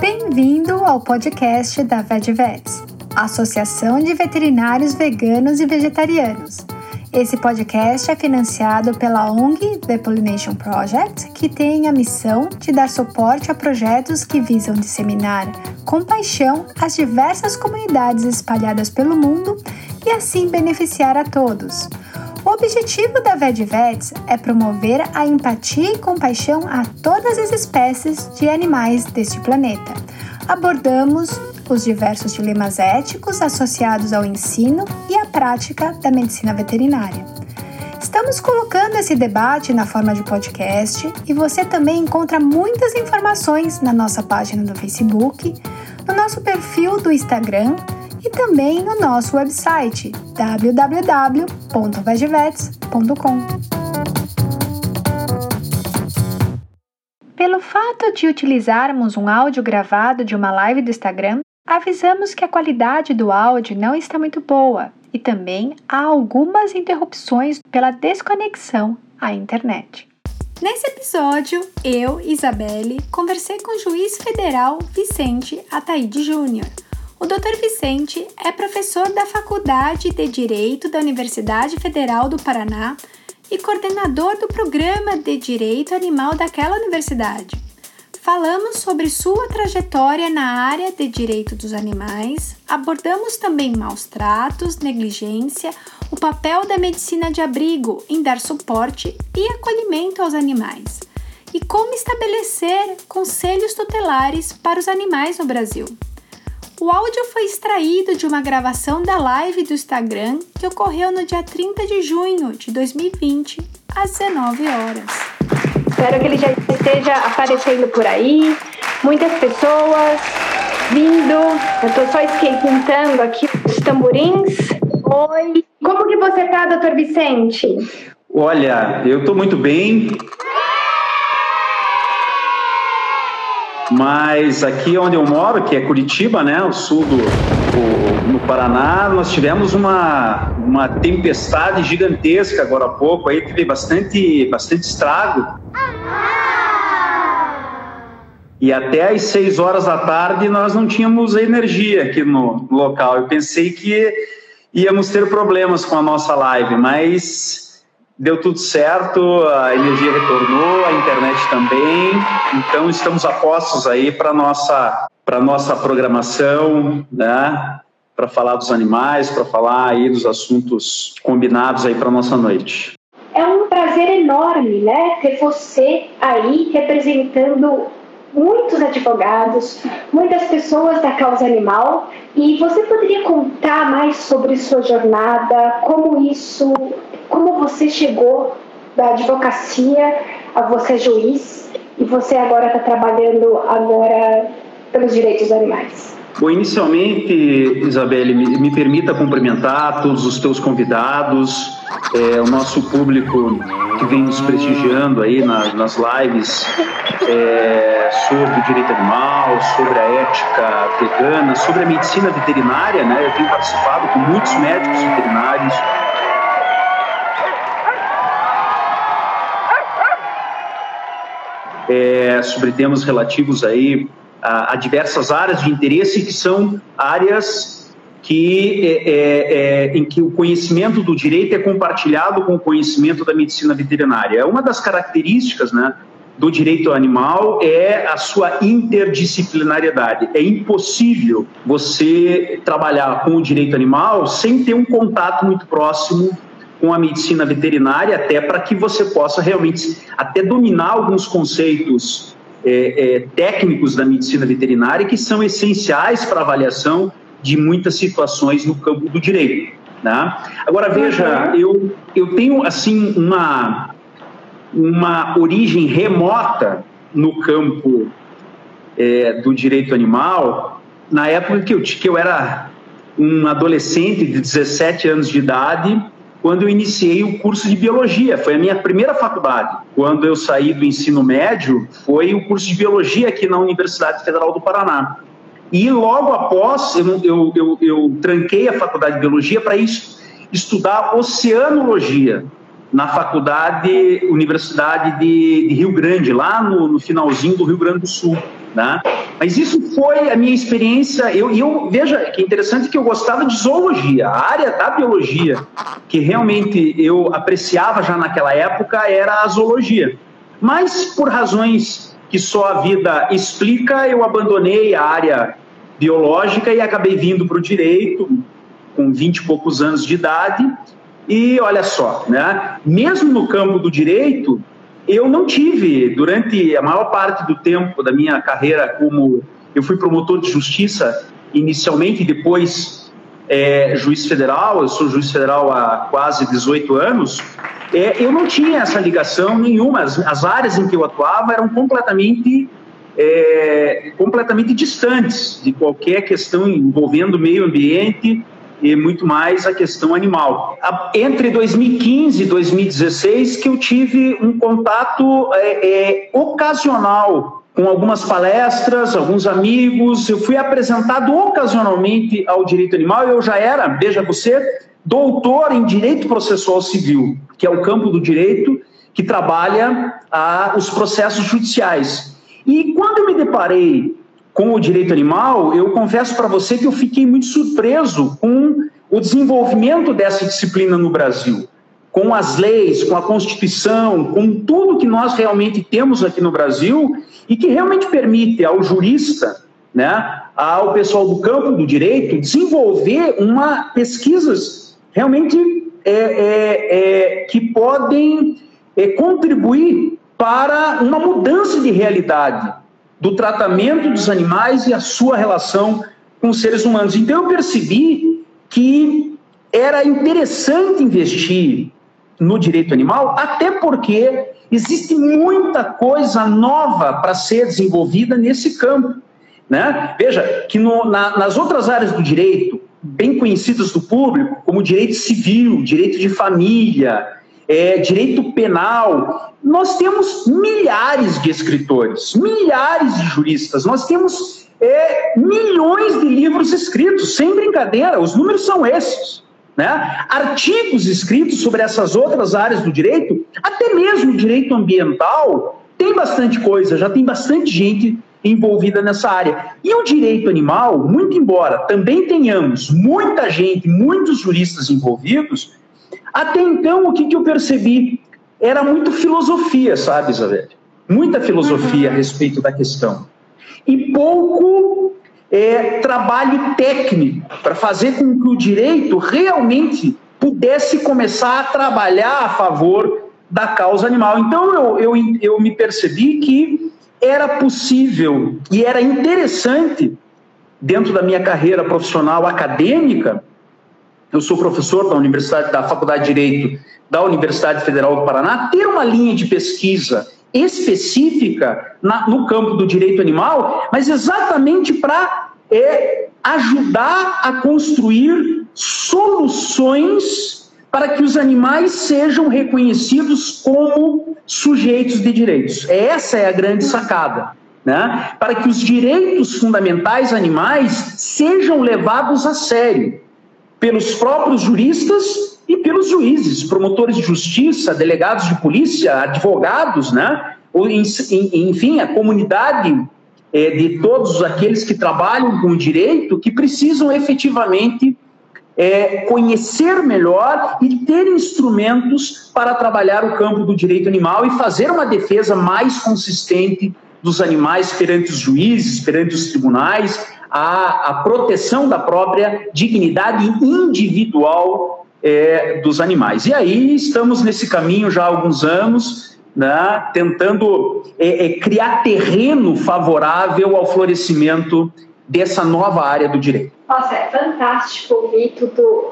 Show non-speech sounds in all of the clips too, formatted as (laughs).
Bem-vindo ao podcast da VetVets, Associação de Veterinários Veganos e Vegetarianos. Esse podcast é financiado pela ONG The Pollination Project, que tem a missão de dar suporte a projetos que visam disseminar com paixão as diversas comunidades espalhadas pelo mundo e assim beneficiar a todos. O objetivo da VetVets é promover a empatia e compaixão a todas as espécies de animais deste planeta. Abordamos os diversos dilemas éticos associados ao ensino e à prática da medicina veterinária. Estamos colocando esse debate na forma de podcast e você também encontra muitas informações na nossa página do Facebook, no nosso perfil do Instagram e também no nosso website www.vegevets.com. Pelo fato de utilizarmos um áudio gravado de uma live do Instagram, avisamos que a qualidade do áudio não está muito boa e também há algumas interrupções pela desconexão à internet. Nesse episódio, eu, Isabelle, conversei com o juiz federal Vicente Ataíde Júnior o Dr. Vicente é professor da Faculdade de Direito da Universidade Federal do Paraná e coordenador do Programa de Direito Animal daquela universidade. Falamos sobre sua trajetória na área de direito dos animais, abordamos também maus tratos, negligência, o papel da medicina de abrigo em dar suporte e acolhimento aos animais, e como estabelecer conselhos tutelares para os animais no Brasil. O áudio foi extraído de uma gravação da live do Instagram que ocorreu no dia 30 de junho de 2020, às 19 horas. Espero que ele já esteja aparecendo por aí. Muitas pessoas vindo. Eu estou só esquentando aqui os tamborins. Oi. Como que você tá, doutor Vicente? Olha, eu estou muito bem. Mas aqui onde eu moro, que é Curitiba, né, o sul do o, no Paraná, nós tivemos uma, uma tempestade gigantesca agora há pouco, aí teve bastante, bastante estrago. E até às seis horas da tarde nós não tínhamos energia aqui no local. Eu pensei que íamos ter problemas com a nossa live, mas deu tudo certo, a energia retornou, a internet também. Então estamos a postos aí para nossa para nossa programação, né? Para falar dos animais, para falar aí dos assuntos combinados aí para nossa noite. É um prazer enorme, né, ter você aí representando muitos advogados, muitas pessoas da causa animal. E você poderia contar mais sobre sua jornada, como isso como você chegou da advocacia a você juiz e você agora está trabalhando agora pelos direitos dos animais. Bom, inicialmente, Isabelle, me, me permita cumprimentar todos os teus convidados, é, o nosso público que vem nos prestigiando aí na, nas lives é, sobre o direito animal, sobre a ética vegana, sobre a medicina veterinária, né? Eu tenho participado com muitos médicos veterinários, é, sobre temas relativos aí a, a, diversas áreas de interesse que são áreas que, é, é, é, em que o conhecimento do direito é compartilhado com o conhecimento da medicina veterinária. Uma das características né, do direito animal é a sua interdisciplinariedade. É impossível você trabalhar com o direito animal sem ter um contato muito próximo com a medicina veterinária, até para que você possa realmente até dominar alguns conceitos é, é, técnicos da medicina veterinária que são essenciais para avaliação de muitas situações no campo do direito. Né? Agora veja, eu, eu tenho assim uma, uma origem remota no campo é, do direito animal, na época que eu, que eu era um adolescente de 17 anos de idade, quando eu iniciei o curso de biologia. Foi a minha primeira faculdade. Quando eu saí do ensino médio, foi o curso de biologia aqui na Universidade Federal do Paraná. E logo após, eu, eu, eu, eu tranquei a faculdade de biologia para estudar oceanologia na faculdade, Universidade de, de Rio Grande, lá no, no, finalzinho do Rio Grande do Sul. Né? Mas isso foi a minha experiência. Eu, eu veja que interessante que eu gostava de zoologia, a área da biologia que realmente eu apreciava já naquela época era a zoologia. Mas por razões que só a vida explica, eu abandonei a área biológica e acabei vindo para o direito com 20 e poucos anos de idade e olha só, né? mesmo no campo do direito, eu não tive, durante a maior parte do tempo da minha carreira, como eu fui promotor de justiça inicialmente, depois é, juiz federal, eu sou juiz federal há quase 18 anos, é, eu não tinha essa ligação nenhuma. As, as, áreas em que eu atuava eram completamente, é, completamente distantes de qualquer questão envolvendo meio ambiente e muito mais a questão animal. Entre 2015 e 2016 que eu tive um contato é, é, ocasional com algumas palestras, alguns amigos, eu fui apresentado ocasionalmente ao direito animal, eu já era, veja você, doutor em direito processual civil, que é o campo do direito que trabalha a, os processos judiciais. E quando eu me deparei com o direito animal, eu confesso para você que eu fiquei muito surpreso com o desenvolvimento dessa disciplina no Brasil, com as leis, com a Constituição, com tudo que nós realmente temos aqui no Brasil e que realmente permite ao jurista, né, ao pessoal do campo do direito, desenvolver uma pesquisas realmente é, é, é, que podem é, contribuir para uma mudança de realidade do tratamento dos animais e a sua relação com os seres humanos. Então eu percebi que era interessante investir no direito animal, até porque existe muita coisa nova para ser desenvolvida nesse campo. Né? Veja que no, na, nas outras áreas do direito, bem conhecidas do público, como direito civil, direito de família, é, direito penal. Nós temos milhares de escritores, milhares de juristas, nós temos é, milhões de livros escritos, sem brincadeira, os números são esses. Né? Artigos escritos sobre essas outras áreas do direito, até mesmo o direito ambiental, tem bastante coisa, já tem bastante gente envolvida nessa área. E o direito animal, muito embora também tenhamos muita gente, muitos juristas envolvidos, até então, o que, que eu percebi? Era muito filosofia, sabe, Isabel? Muita filosofia a uhum. respeito da questão. E pouco é, trabalho técnico para fazer com que o direito realmente pudesse começar a trabalhar a favor da causa animal. Então, eu, eu, eu me percebi que era possível e era interessante, dentro da minha carreira profissional acadêmica, eu sou professor da Universidade da Faculdade de Direito da Universidade Federal do Paraná, ter uma linha de pesquisa específica na, no campo do direito animal, mas exatamente para é, ajudar a construir soluções para que os animais sejam reconhecidos como sujeitos de direitos. Essa é a grande sacada. Né? Para que os direitos fundamentais animais sejam levados a sério pelos próprios juristas e pelos juízes, promotores de justiça, delegados de polícia, advogados, né? enfim, a comunidade é, de todos aqueles que trabalham com o direito, que precisam efetivamente é, conhecer melhor e ter instrumentos para trabalhar o campo do direito animal e fazer uma defesa mais consistente dos animais perante os juízes, perante os tribunais, a, proteção da própria dignidade individual é, dos animais. E aí estamos nesse caminho já há alguns anos, né, tentando é, é, criar terreno favorável ao florescimento dessa nova área do direito. Nossa, é fantástico ouvir tudo,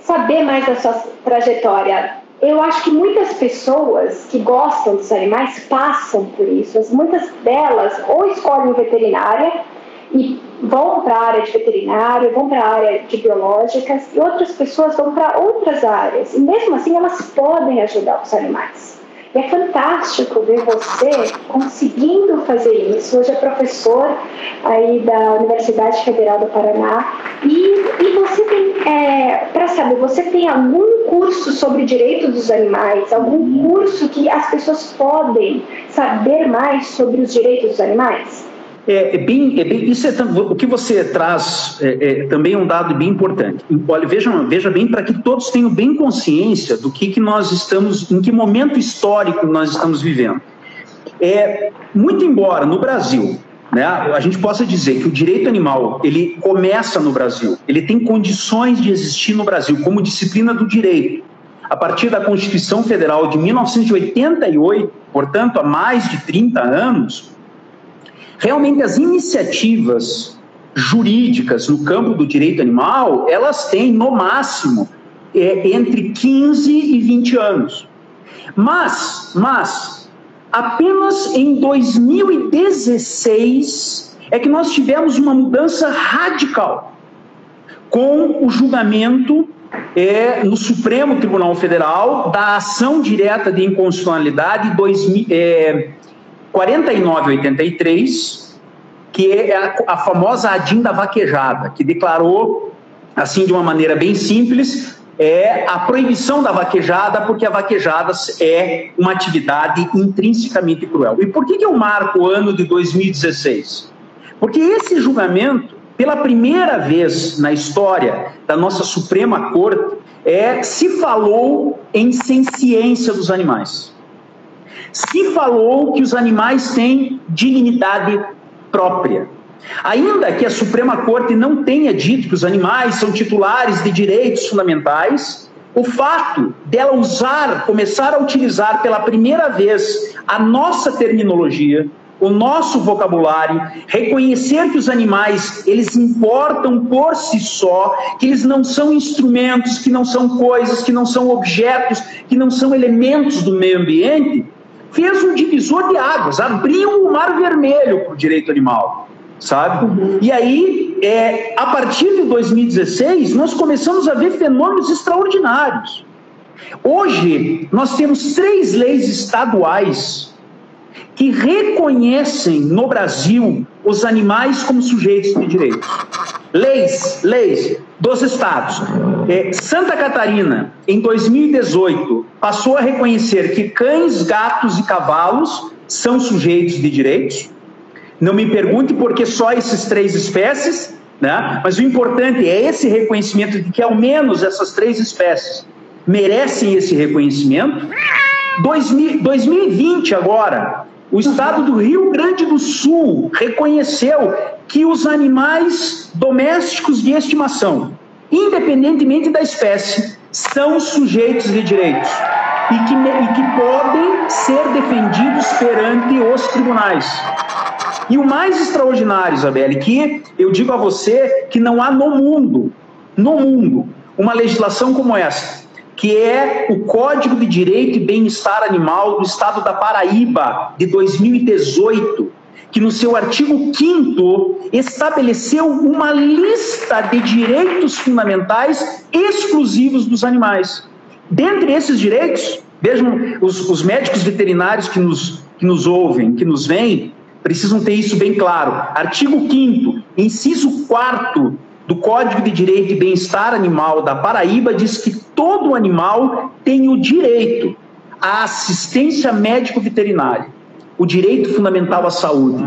saber mais da sua trajetória. Eu acho que muitas pessoas que gostam dos animais passam por isso. Muitas delas ou escolhem veterinária e vão para a área de veterinário, vão para a área de biológicas e outras pessoas vão para outras áreas. E mesmo assim elas podem ajudar os animais. E é fantástico ver você conseguindo fazer isso. Hoje é professor aí da Universidade Federal do Paraná. E, e você tem, é, para saber, você tem algum curso sobre direito dos animais? Algum curso que as pessoas podem saber mais sobre os direitos dos animais? É, é, bem, é bem, isso é o que você traz é, é, também é um dado bem importante. Olha, veja, veja bem para que todos tenham bem consciência do que, que nós estamos, em que momento histórico nós estamos vivendo. É muito embora no Brasil, né, a gente possa dizer que o direito animal ele começa no Brasil, ele tem condições de existir no Brasil como disciplina do direito a partir da Constituição Federal de 1988, portanto há mais de 30 anos realmente as iniciativas jurídicas no campo do direito animal, elas têm no máximo é, entre 15 e 20 anos. Mas, mas, apenas em 2016 é que nós tivemos uma mudança radical com o julgamento é, no Supremo Tribunal Federal da ação direta de inconstitucionalidade 2000, é, 4983, que é a, a famosa ADIM da vaquejada, que declarou, assim de uma maneira bem simples, é a proibição da vaquejada, porque a vaquejada é uma atividade intrinsecamente cruel. E por que, que eu marco o ano de 2016? Porque esse julgamento, pela primeira vez na história da nossa Suprema Corte, é, se falou em ciência dos animais se falou que os animais têm dignidade própria. Ainda que a Suprema Corte não tenha dito que os animais são titulares de direitos fundamentais, o fato dela usar, começar a utilizar pela primeira vez a nossa terminologia, o nosso vocabulário, reconhecer que os animais, eles importam por si só, que eles não são instrumentos, que não são coisas, que não são objetos, que não são elementos do meio ambiente, fez um divisor de águas, abriu o mar vermelho para o direito animal, sabe? Uhum. E aí, é, a partir de 2016, nós começamos a ver fenômenos extraordinários. Hoje, nós temos três leis estaduais que reconhecem no Brasil os animais como sujeitos de direito. Leis, leis dos estados. É, Santa Catarina, em 2018, passou a reconhecer que cães, gatos e cavalos são sujeitos de direitos. Não me pergunte por que só essas três espécies, né? mas o importante é esse reconhecimento de que ao menos essas três espécies merecem esse reconhecimento. 2020 agora, o estado do Rio Grande do Sul reconheceu que os animais domésticos de estimação, independentemente da espécie, são sujeitos de direitos e que, e que podem ser defendidos perante os tribunais. E o mais extraordinário, Isabelle, que eu digo a você que não há no mundo, no mundo, uma legislação como essa, que é o Código de Direito e Bem-Estar Animal do Estado da Paraíba, de 2018, que no seu artigo 5 estabeleceu uma lista de direitos fundamentais exclusivos dos animais. Dentre esses direitos, vejam, os, os médicos veterinários que nos, que nos ouvem, que nos veem, precisam ter isso bem claro. Artigo 5 inciso 4 do Código de Direito e Bem-Estar Animal da Paraíba diz que todo animal tem o direito à assistência médico-veterinária o direito fundamental à saúde.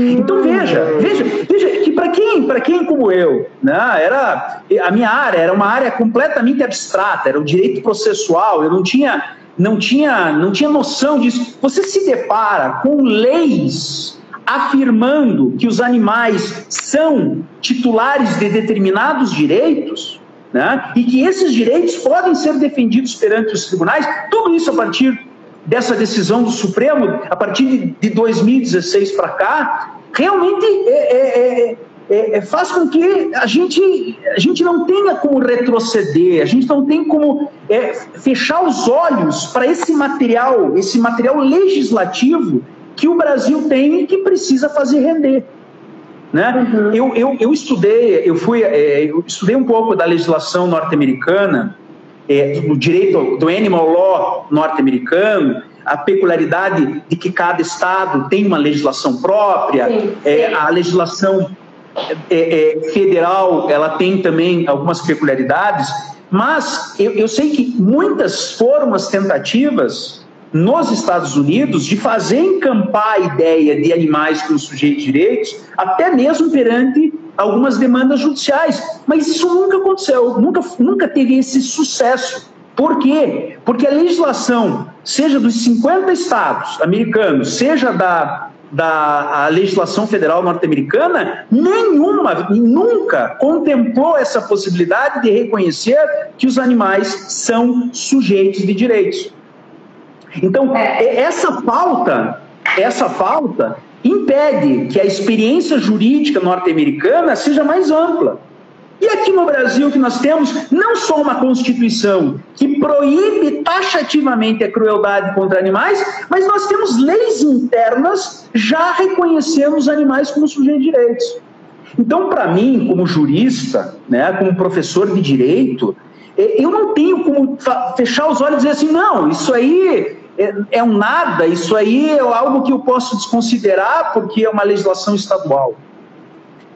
Então veja, veja, veja que para quem, para quem como eu, né, era a minha área era uma área completamente abstrata, era o direito processual, eu não tinha não tinha não tinha noção disso. Você se depara com leis afirmando que os animais são titulares de determinados direitos, né, e que esses direitos podem ser defendidos perante os tribunais, tudo isso a partir dessa decisão do Supremo, a partir de, de 2016 para cá, realmente é, é, é, é, faz com que a gente, a gente não tenha como retroceder, a gente não tem como é, fechar os olhos para esse material, esse material legislativo que o Brasil tem e que precisa fazer render. Né? Uhum. Eu, eu, eu estudei, eu fui, é, eu estudei um pouco da legislação norte-americana é, do direito do animal law norte-americano, a peculiaridade de que cada estado tem uma legislação própria, sim, é, sim. a legislação é, é, federal ela tem também algumas peculiaridades, mas eu, eu sei que muitas foram as tentativas nos Estados Unidos de fazer encampar a ideia de animais como sujeitos de direitos, até mesmo perante algumas demandas judiciais. Mas isso nunca aconteceu, nunca, nunca teve esse sucesso. Por quê? Porque a legislação, seja dos 50 estados americanos, seja da, da legislação federal norte-americana, nenhuma, nunca contemplou essa possibilidade de reconhecer que os animais são sujeitos de direitos. Então, é. essa falta, essa falta impede que a experiência jurídica norte-americana seja mais ampla. E aqui no Brasil que nós temos não só uma Constituição que proíbe taxativamente a crueldade contra animais, mas nós temos leis internas já reconhecendo os animais como sujeitos de direitos. Então, para mim, como jurista, né, como professor de direito, eu não tenho como fechar os olhos e dizer assim, não, isso aí é, é um nada, isso aí é algo que eu posso desconsiderar porque é uma legislação estadual.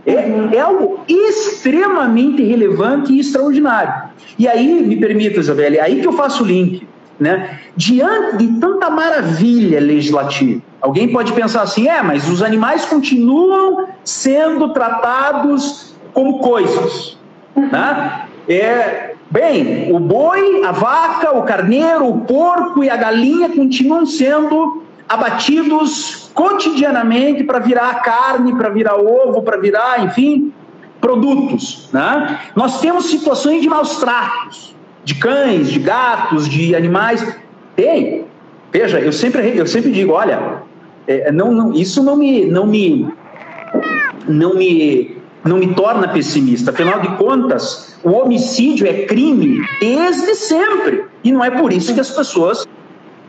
É, é, algo extremamente relevante e extraordinário. E aí, me permita, Isabelle, é aí que eu faço o link. Né? Diante de tanta maravilha legislativa, alguém pode pensar assim: é, mas os animais continuam sendo tratados como coisas. Né? É, bem, o boi, a vaca, o carneiro, o porco e a galinha continuam sendo abatidos cotidianamente para virar carne, para virar ovo, para virar, enfim, produtos. Né? Nós temos situações de maus tratos, de cães, de gatos, de animais. Tem. Veja, eu sempre, eu sempre digo, olha, é, não, não, isso não me, não me, não me, não me torna pessimista. Afinal de contas, o homicídio é crime desde sempre. E não é por isso que as pessoas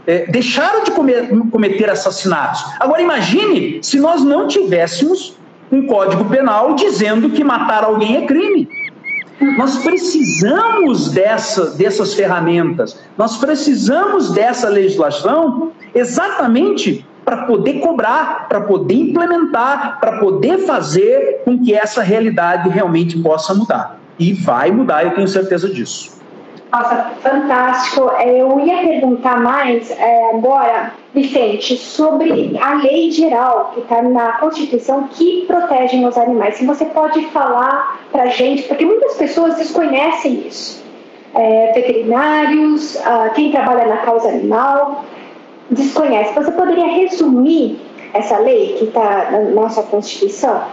é, deixaram de comer, cometer assassinatos. Agora imagine se nós não tivéssemos um código penal dizendo que matar alguém é crime. Nós precisamos dessa, dessas ferramentas, nós precisamos dessa legislação exatamente para poder cobrar, para poder implementar, para poder fazer com que essa realidade realmente possa mudar. E vai mudar, eu tenho certeza disso. Nossa, fantástico. É, eu ia perguntar mais é, agora, Vicente, sobre a lei geral que está na Constituição que protege os animais. Se você pode falar para gente, porque muitas pessoas desconhecem isso. É, veterinários, ah, quem trabalha na causa animal, desconhece. Você poderia resumir essa lei que está na nossa Constituição?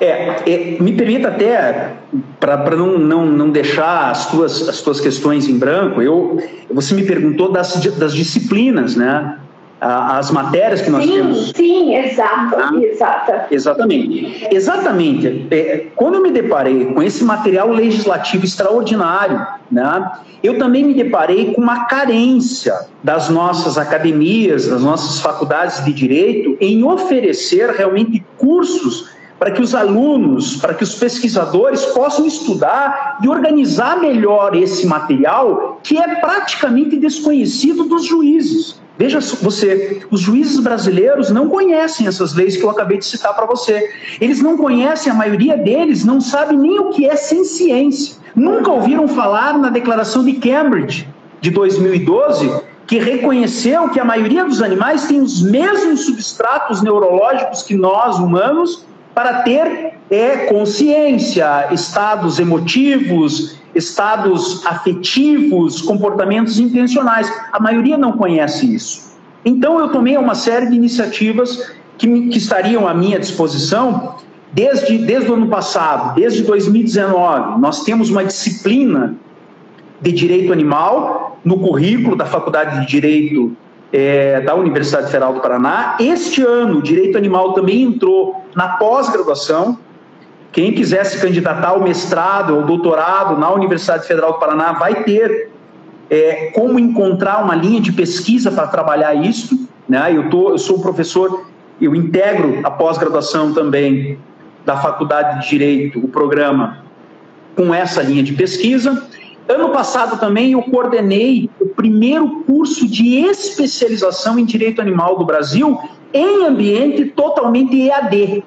É, é, me permita até, para não, não, não deixar as tuas, as tuas questões em branco, eu, você me perguntou das, das disciplinas, né? As matérias que nós sim, temos. Sim, exato, ah, exata. Exatamente. Exatamente. É, quando eu me deparei com esse material legislativo extraordinário, né, eu também me deparei com uma carência das nossas academias, das nossas faculdades de direito, em oferecer realmente cursos para que os alunos, para que os pesquisadores possam estudar e organizar melhor esse material que é praticamente desconhecido dos juízes. Veja você, os juízes brasileiros não conhecem essas leis que eu acabei de citar para você. Eles não conhecem, a maioria deles não sabe nem o que é sem ciência. Nunca ouviram falar na Declaração de Cambridge de 2012, que reconheceu que a maioria dos animais tem os mesmos substratos neurológicos que nós humanos para ter é, consciência, estados emotivos, estados afetivos, comportamentos intencionais. A maioria não conhece isso. Então, eu tomei uma série de iniciativas que, me, que estariam à minha disposição desde, desde o ano passado, desde 2019. Nós temos uma disciplina de direito animal no currículo da Faculdade de Direito é, da Universidade Federal do Paraná. Este ano, o direito animal também entrou na pós-graduação. Quem quiser se candidatar ao mestrado ou doutorado na Universidade Federal do Paraná vai ter é, como encontrar uma linha de pesquisa para trabalhar isso. Né? Eu, tô, eu sou professor, eu integro a pós-graduação também da Faculdade de Direito, o programa, com essa linha de pesquisa. Ano passado também eu coordenei o primeiro curso de especialização em direito animal do Brasil em ambiente totalmente EAD,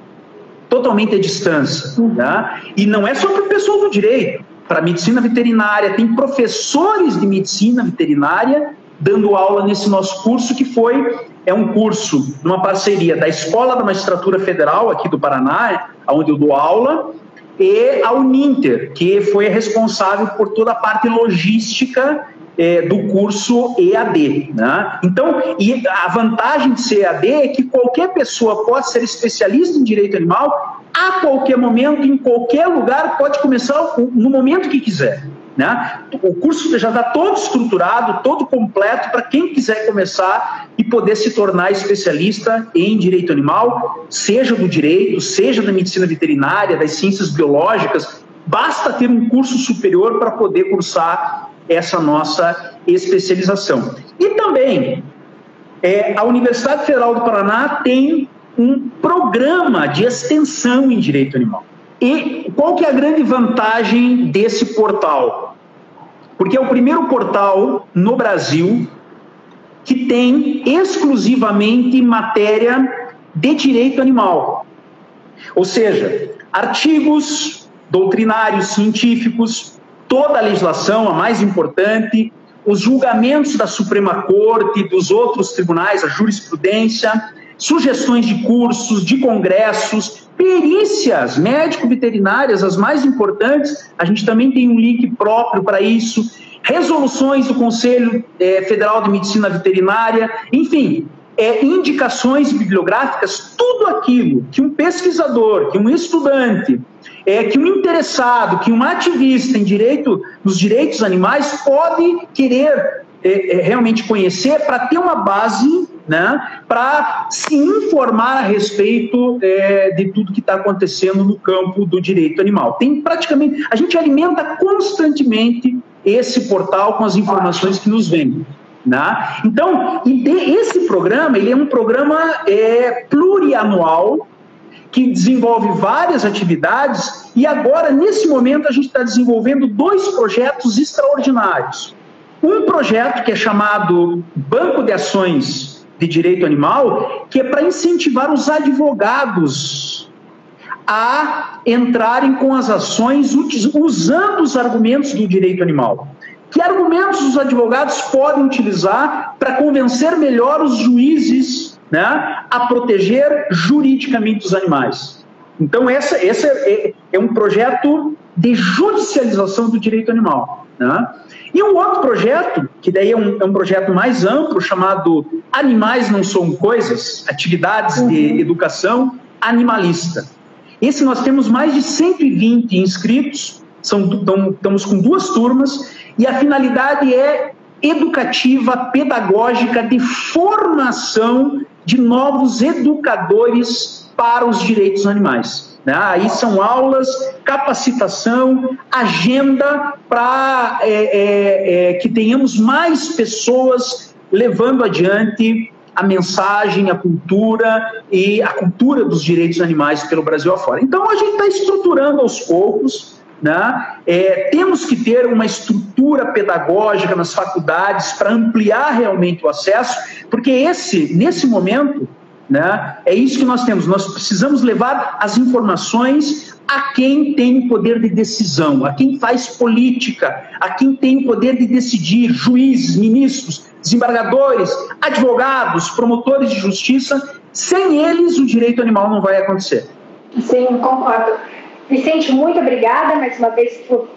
totalmente à distância. Né? E não é só para o pessoal do direito, para medicina veterinária, tem professores de medicina veterinária dando aula nesse nosso curso, que foi é um curso, uma parceria da Escola da Magistratura Federal aqui do Paraná, onde eu dou aula, e a Uninter, que foi responsável por toda a parte logística é, do curso EAD. Né? Então, e a vantagem de ser EAD é que qualquer pessoa pode ser especialista em direito animal a qualquer momento, em qualquer lugar, pode começar no momento que quiser. Né? O curso já está todo estruturado, todo completo para quem quiser começar e poder se tornar especialista em direito animal, seja do direito, seja da medicina veterinária, das ciências biológicas. Basta ter um curso superior para poder cursar essa nossa especialização. E também é, a Universidade Federal do Paraná tem um programa de extensão em direito animal. E qual que é a grande vantagem desse portal? Porque é o primeiro portal no Brasil que tem exclusivamente matéria de direito animal. Ou seja, artigos doutrinários, científicos, toda a legislação, a mais importante, os julgamentos da Suprema Corte, dos outros tribunais, a jurisprudência, sugestões de cursos, de congressos, perícias médico-veterinárias, as mais importantes, a gente também tem um link próprio para isso, resoluções do Conselho é, Federal de Medicina Veterinária, enfim, é, indicações bibliográficas, tudo aquilo que um pesquisador, que um estudante, é, que um interessado, que um ativista em direito, nos direitos animais pode querer é, é realmente conhecer para ter uma base né, para se informar a respeito é, de tudo que está acontecendo no campo do direito animal. Tem praticamente, a gente alimenta constantemente esse portal com as informações que nos vêm. Né? Então, esse programa ele é um programa é, plurianual que desenvolve várias atividades e agora, nesse momento, a gente está desenvolvendo dois projetos extraordinários. Um projeto que é chamado Banco de Ações de direito animal, que é para incentivar os advogados a entrarem com as ações usando os argumentos do direito animal. Que argumentos os advogados podem utilizar para convencer melhor os juízes né, a proteger juridicamente os animais? Então, essa, essa é, é um projeto de judicialização do direito animal. Né? E um outro projeto, que daí é um, é um, projeto mais amplo, chamado Animais Não São Coisas, Atividades uhum. de Educação Animalista. Esse nós temos mais de 120 inscritos, são, estamos com duas turmas, e a finalidade é educativa, pedagógica, de formação de novos educadores para os direitos animais. Né? Aí são aulas, capacitação, agenda para é, é, é, que tenhamos mais pessoas levando adiante a mensagem, a cultura e a cultura dos direitos animais pelo Brasil afora. Então a gente está estruturando aos poucos, né? É, temos que ter uma estrutura pedagógica nas faculdades para ampliar realmente o acesso, porque esse, nesse momento, né? É isso que nós temos. Nós precisamos levar as informações a quem tem poder de decisão, a quem faz política, a quem tem poder de decidir, juízes, ministros, desembargadores, advogados, promotores de justiça. Sem eles, o direito animal não vai acontecer. Sim, concordo. Vicente, muito obrigada mais uma vez por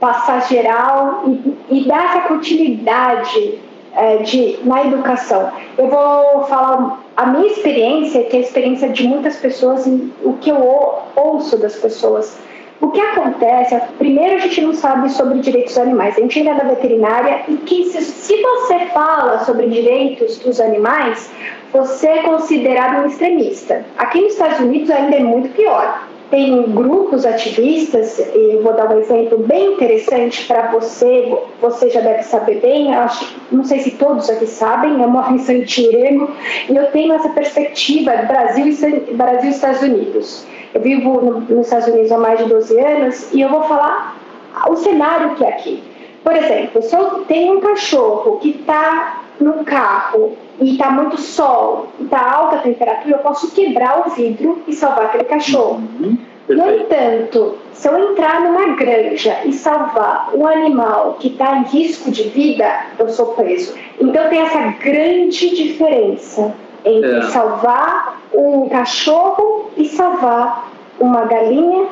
passar geral e, e dar essa continuidade é, de, na educação. Eu vou falar a minha experiência, que é a experiência de muitas pessoas, e o que eu ouço das pessoas. O que acontece, é, primeiro a gente não sabe sobre direitos animais, a gente ainda é da veterinária e que se, se você fala sobre direitos dos animais, você é considerado um extremista. Aqui nos Estados Unidos ainda é muito pior tem grupos ativistas, e vou dar um exemplo bem interessante para você, você já deve saber bem, acho, não sei se todos aqui sabem, eu moro em San Diego e eu tenho essa perspectiva Brasil e Brasil Estados Unidos. Eu vivo no, nos Estados Unidos há mais de 12 anos e eu vou falar o cenário que é aqui. Por exemplo, se eu tenho um cachorro que está no carro e está muito sol, está alta temperatura, eu posso quebrar o vidro e salvar aquele cachorro. Uhum. No entanto, se eu entrar numa granja e salvar um animal que está em risco de vida, eu sou preso. Então tem essa grande diferença entre é. salvar um cachorro e salvar uma galinha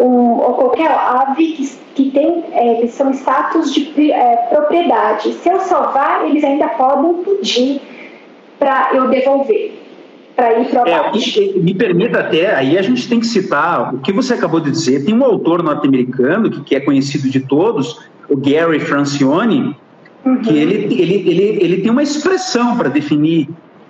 um, ou qualquer ave que, que tem é, que são status de é, propriedade. Se eu salvar, eles ainda podem pedir para eu devolver para ir para é, Me permita até, aí a gente tem que citar o que você acabou de dizer. Tem um autor norte-americano que, que é conhecido de todos, o Gary Francione, uhum. que ele, ele, ele, ele tem uma expressão para definir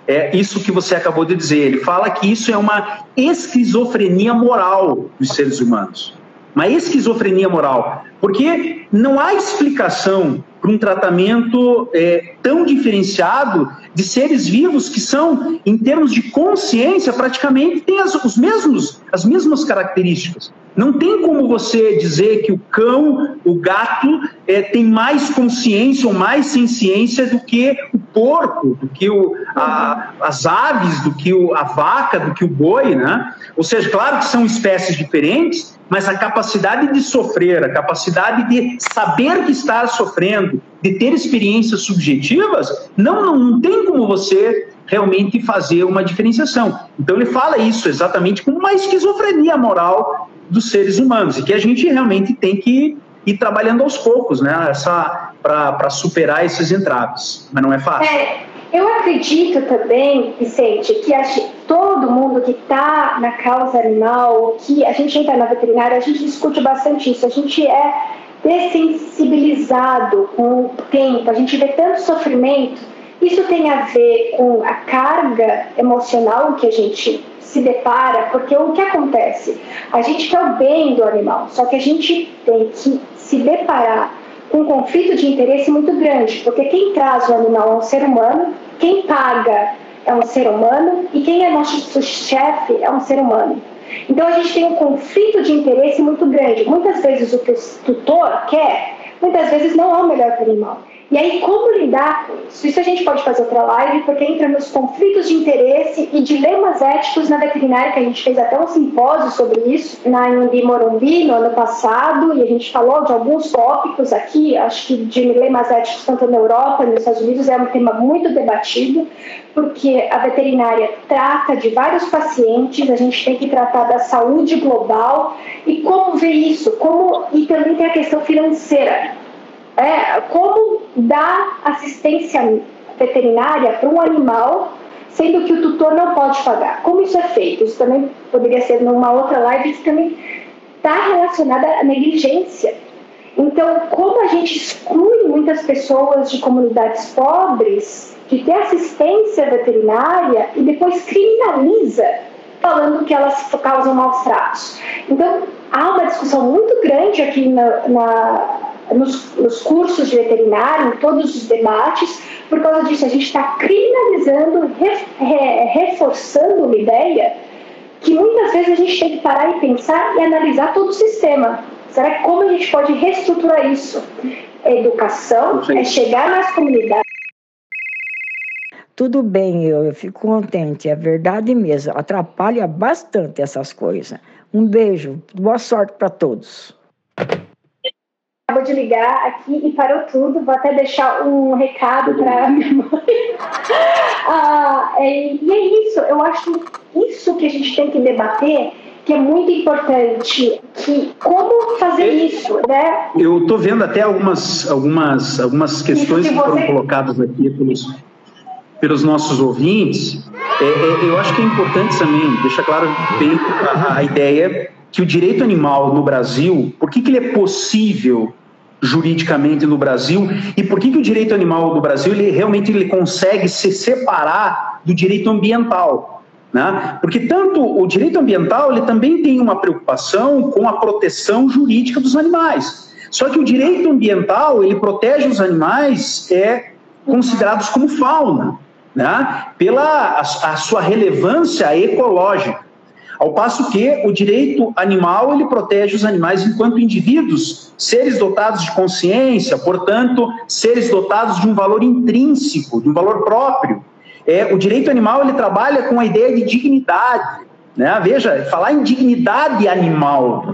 é isso que você acabou de dizer. Ele fala que isso é uma esquizofrenia moral dos seres humanos. Uma esquizofrenia moral. Porque não há explicação para um tratamento é, tão diferenciado de seres vivos que são, em termos de consciência, praticamente têm as, os mesmos, as mesmas características. Não tem como você dizer que o cão, o gato, é, tem mais consciência ou mais ciência do que o porco, do que o, a, as aves, do que o, a vaca, do que o boi, né? Ou seja, claro que são espécies diferentes, mas a capacidade de sofrer, a capacidade de saber que está sofrendo, de ter experiências subjetivas, não, não, não tem como você realmente fazer uma diferenciação. Então ele fala isso exatamente como uma esquizofrenia moral dos seres humanos e que a gente realmente tem que ir trabalhando aos poucos, né? Essa para superar esses entraves, mas não é fácil. É, eu acredito também, Vicente, que todo mundo que está na causa animal, que a gente entra na veterinária, a gente discute bastante isso. A gente é dessensibilizado com o tempo, a gente vê tanto sofrimento. Isso tem a ver com a carga emocional que a gente se depara, porque o que acontece? A gente quer o bem do animal, só que a gente tem que se deparar com um conflito de interesse muito grande, porque quem traz o animal é um ser humano, quem paga é um ser humano e quem é nosso chefe é um ser humano. Então a gente tem um conflito de interesse muito grande. Muitas vezes o que o tutor quer, muitas vezes não é o melhor para o animal. E aí, como lidar isso? A gente pode fazer outra live, porque entra nos conflitos de interesse e dilemas éticos na veterinária, que a gente fez até um simpósio sobre isso na Imbi Morumbi no ano passado, e a gente falou de alguns tópicos aqui, acho que de dilemas éticos tanto na Europa nos Estados Unidos é um tema muito debatido, porque a veterinária trata de vários pacientes, a gente tem que tratar da saúde global e como ver isso, como e também tem a questão financeira é, como dar assistência veterinária para um animal, sendo que o tutor não pode pagar. Como isso é feito? Isso também poderia ser numa outra live que também está relacionada à negligência. Então, como a gente exclui muitas pessoas de comunidades pobres de ter assistência veterinária e depois criminaliza falando que elas causam maus tratos. Então, há uma discussão muito grande aqui na, na nos, nos cursos de veterinário, em todos os debates, por causa disso, a gente está criminalizando, re, re, reforçando uma ideia que muitas vezes a gente tem que parar e pensar e analisar todo o sistema. Será que como a gente pode reestruturar isso? É educação, Sim. é chegar nas comunidades. Tudo bem, eu, eu fico contente, é verdade mesmo. Atrapalha bastante essas coisas. Um beijo, boa sorte para todos acabou de ligar aqui e parou tudo. Vou até deixar um recado para minha mãe. (laughs) ah, é, e é isso, eu acho isso que a gente tem que debater, que é muito importante. Que, como fazer isso, né? Eu estou vendo até algumas, algumas, algumas questões que, que foram colocadas aqui pelos, pelos nossos ouvintes. É, é, eu acho que é importante também, deixar claro bem a, a ideia que o direito animal no Brasil, por que, que ele é possível juridicamente no Brasil e por que, que o direito animal do Brasil ele realmente ele consegue se separar do direito ambiental. Né? Porque tanto o direito ambiental ele também tem uma preocupação com a proteção jurídica dos animais. Só que o direito ambiental ele protege os animais é considerados como fauna, né? pela a, a sua relevância ecológica. Ao passo que o direito animal ele protege os animais enquanto indivíduos, seres dotados de consciência, portanto, seres dotados de um valor intrínseco, de um valor próprio. É, o direito animal ele trabalha com a ideia de dignidade. Né? Veja, falar em dignidade animal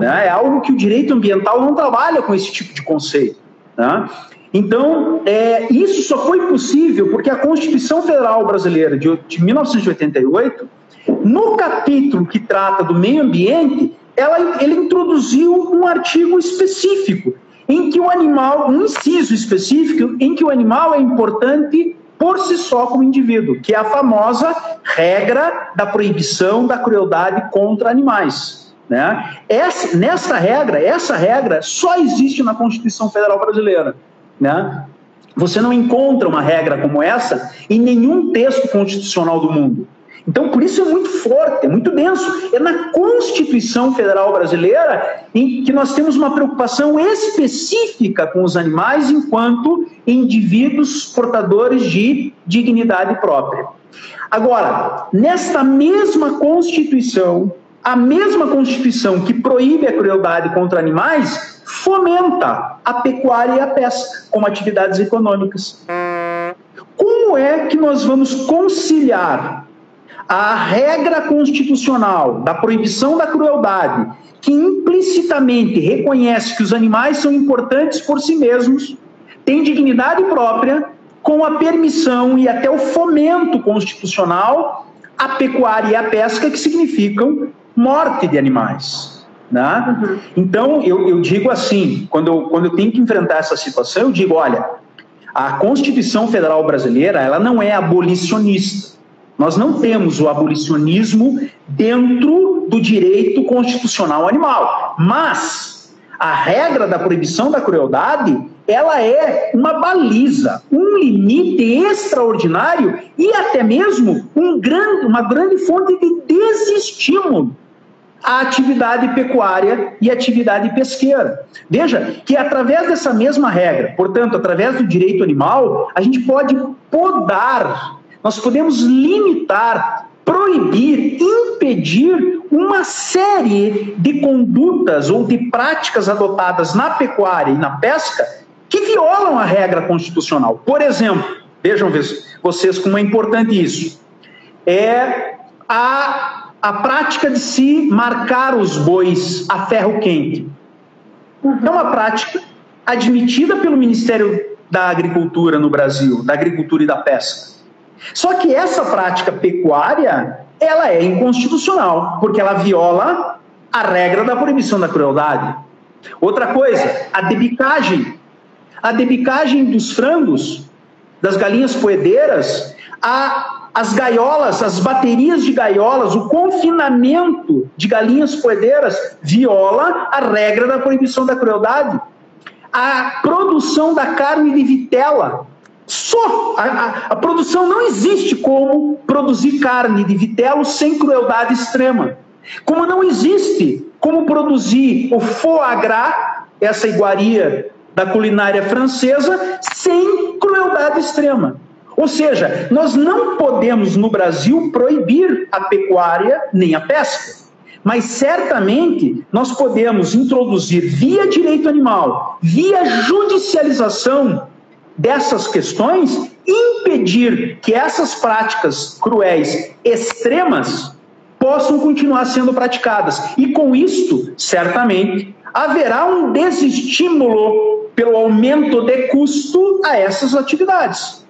né? é algo que o direito ambiental não trabalha com esse tipo de conceito. Né? Então, é, isso só foi possível porque a Constituição Federal Brasileira de, de 1988, no capítulo que trata do meio ambiente, ela, ele introduziu um artigo específico em que o animal, um inciso específico, em que o animal é importante por si só como indivíduo, que é a famosa regra da proibição da crueldade contra animais. Né? Essa, nessa regra, essa regra só existe na Constituição Federal Brasileira. Né? Você não encontra uma regra como essa em nenhum texto constitucional do mundo. Então, por isso é muito forte, é muito denso. É na Constituição Federal Brasileira em que nós temos uma preocupação específica com os animais enquanto indivíduos portadores de dignidade própria. Agora, nesta mesma Constituição, a mesma Constituição que proíbe a crueldade contra animais fomenta a pecuária e a pesca como atividades econômicas. Como é que nós vamos conciliar a regra constitucional da proibição da crueldade, que implicitamente reconhece que os animais são importantes por si mesmos, têm dignidade própria, com a permissão e até o fomento constitucional à pecuária e à pesca, que significam morte de animais. Né? Uhum. Então, eu, eu, digo assim: quando eu, quando eu tenho que enfrentar essa situação, eu digo, olha, a Constituição Federal Brasileira ela não é abolicionista. Nós não temos o abolicionismo dentro do direito constitucional animal, mas a regra da proibição da crueldade ela é uma baliza, um limite extraordinário e até mesmo um grande, uma grande fonte de desestímulo a atividade pecuária e atividade pesqueira. Veja que através dessa mesma regra, portanto, através do direito animal, a gente pode podar, nós podemos limitar, proibir, impedir uma série de condutas ou de práticas adotadas na pecuária e na pesca que violam a regra constitucional. Por exemplo, vejam vocês como é importante isso. É a a prática de se marcar os bois a ferro quente. Uhum. É uma prática admitida pelo Ministério da Agricultura no Brasil, da Agricultura e da Pesca. Só que essa prática pecuária, ela é inconstitucional, porque ela viola a regra da proibição da crueldade. Outra coisa, a debicagem. A debicagem dos frangos, das galinhas poedeiras, a as gaiolas, as baterias de gaiolas, o confinamento de galinhas poedeiras viola a regra da proibição da crueldade. A produção da carne de vitela, só a, a, a produção não existe como produzir carne de vitelo sem crueldade extrema. Como não existe como produzir o foie gras, essa iguaria da culinária francesa, sem crueldade extrema. Ou seja, nós não podemos no Brasil proibir a pecuária nem a pesca. Mas certamente nós podemos introduzir via direito animal, via judicialização dessas questões, impedir que essas práticas cruéis extremas possam continuar sendo praticadas. E com isto, certamente, haverá um desestímulo pelo aumento de custo a essas atividades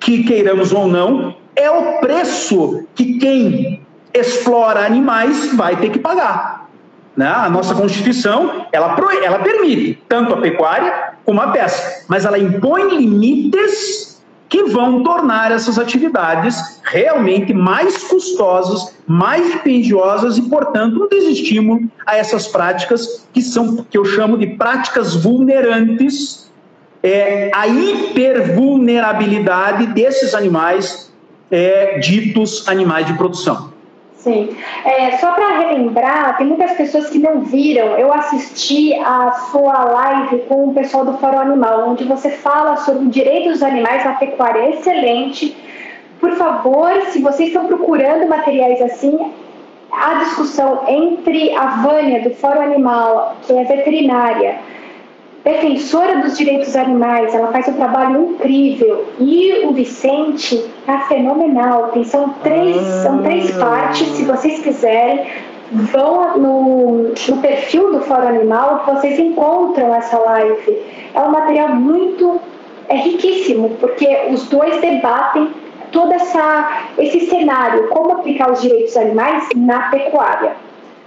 que queiramos ou não, é o preço que quem explora animais vai ter que pagar. Né? A nossa Constituição, ela, ela permite tanto a pecuária como a pesca, mas ela impõe limites que vão tornar essas atividades realmente mais custosas, mais dispendiosas e, portanto, um desestímulo a essas práticas que são que eu chamo de práticas vulnerantes é, a hipervulnerabilidade desses animais é, ditos animais de produção. Sim. É, só para relembrar, tem muitas pessoas que não viram. Eu assisti a sua live com o pessoal do Fórum Animal, onde você fala sobre o direito dos animais na pecuária. Excelente. Por favor, se vocês estão procurando materiais assim, a discussão entre a Vânia, do Fórum Animal, que é veterinária, defensora dos direitos animais, ela faz um trabalho incrível. E o Vicente é fenomenal. Tem, são, três, são três ah. partes, se vocês quiserem. Vão no, no perfil do Fórum Animal que vocês encontram essa live. É um material muito é riquíssimo, porque os dois debatem todo essa, esse cenário, como aplicar os direitos animais na pecuária.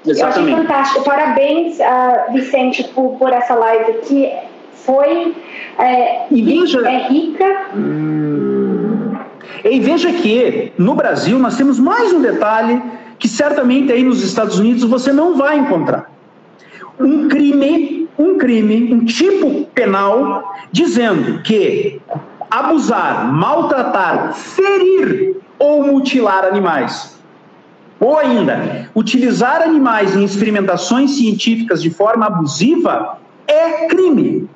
Exatamente. Eu achei fantástico. Parabéns, uh, Vicente, por, por essa live que foi é, e veja, é rica. Hum, e veja que no Brasil nós temos mais um detalhe que certamente aí nos Estados Unidos você não vai encontrar. Um crime, um crime, um tipo penal dizendo que abusar, maltratar, ferir ou mutilar animais ou ainda, utilizar animais em experimentações científicas de forma abusiva é crime.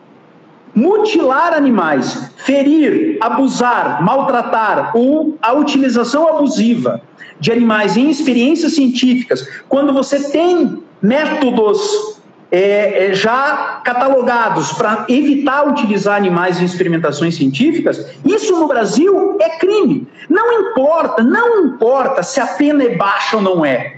Mutilar animais, ferir, abusar, maltratar ou a utilização abusiva de animais em experiências científicas, quando você tem métodos é, é, já catalogados para evitar utilizar animais em experimentações científicas, isso no Brasil é crime. Não importa, não importa se a pena é baixa ou não é.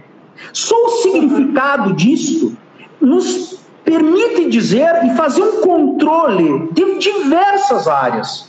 Só o significado disso nos permite dizer e fazer um controle de diversas áreas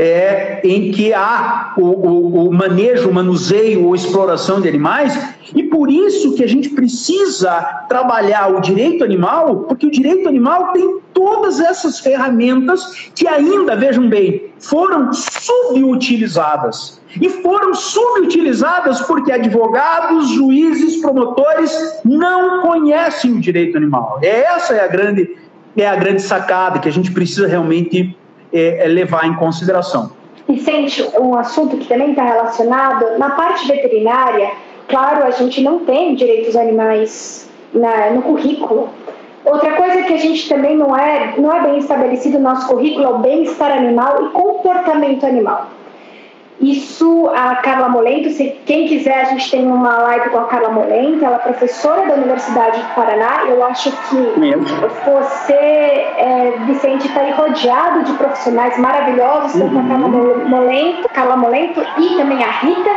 é, em que há o, o, o manejo, o manuseio ou exploração de animais, e por isso que a gente precisa trabalhar o direito animal, porque o direito animal tem todas essas ferramentas que ainda, vejam bem, foram subutilizadas. E foram subutilizadas porque advogados, juízes, promotores não conhecem o direito animal. Essa é a grande, é a grande sacada que a gente precisa realmente é, é levar em consideração. Vicente, um assunto que também está relacionado, na parte veterinária, claro, a gente não tem direitos animais na, no currículo. Outra coisa que a gente também não é, não é bem estabelecido no nosso currículo é o bem-estar animal e comportamento animal. Isso, a Carla Molento, se quem quiser, a gente tem uma live com a Carla Molento, ela é professora da Universidade do Paraná. Eu acho que Meu. você, é, Vicente, está aí rodeado de profissionais maravilhosos, como uhum. a Carla Molento, Carla Molento e também a Rita,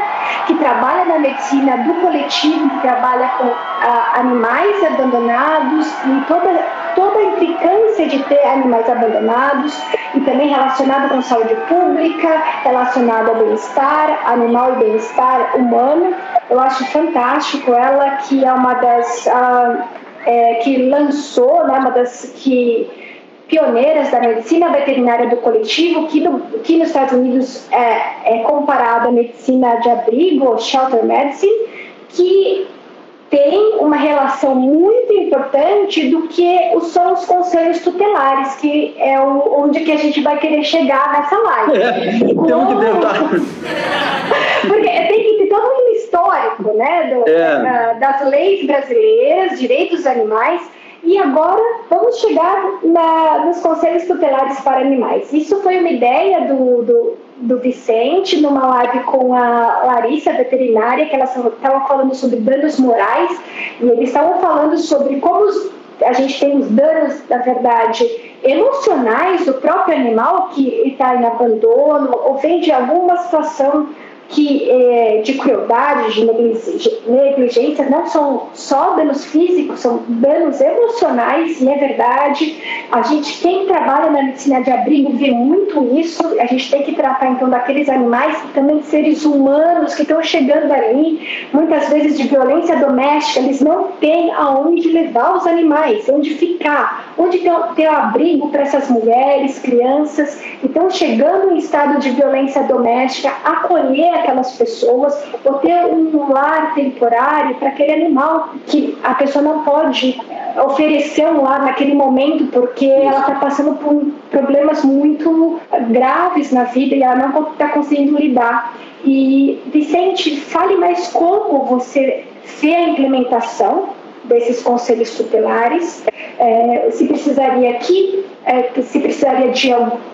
que trabalha na medicina do coletivo, que trabalha com ah, animais abandonados e toda, toda a implicância de ter animais abandonados e também relacionado com saúde pública, relacionado ao bem-estar animal e bem-estar humano. Eu acho fantástico ela que é uma das uh, é, que lançou, né, uma das que pioneiras da medicina veterinária do coletivo, que, no, que nos Estados Unidos é, é comparada à medicina de abrigo, shelter medicine, que tem uma relação muito importante do que são os conselhos tutelares, que é onde que a gente vai querer chegar nessa live. É, então que detalhe. (laughs) Porque tem que ter todo um histórico né, do, é. das leis brasileiras, direitos dos animais, e agora vamos chegar na, nos conselhos tutelares para animais. Isso foi uma ideia do, do do Vicente numa live com a Larissa, veterinária, que elas estavam falando sobre danos morais e eles estavam falando sobre como a gente tem os danos, na verdade, emocionais do próprio animal que está em abandono ou vem de alguma situação que é, de crueldade, de negligência, não são só danos físicos, são danos emocionais, e é verdade. A gente, quem trabalha na medicina de abrigo, vê muito isso. A gente tem que tratar, então, daqueles animais que também seres humanos que estão chegando ali, muitas vezes de violência doméstica, eles não têm aonde levar os animais, onde ficar, onde ter, ter abrigo para essas mulheres, crianças, então chegando em estado de violência doméstica, acolher aquelas pessoas, ou ter um lar temporário para aquele animal que a pessoa não pode oferecer um lar naquele momento porque ela está passando por problemas muito graves na vida e ela não está conseguindo lidar. E Vicente, fale mais como você vê a implementação desses conselhos tutelares, é, se precisaria que é, se precisaria de,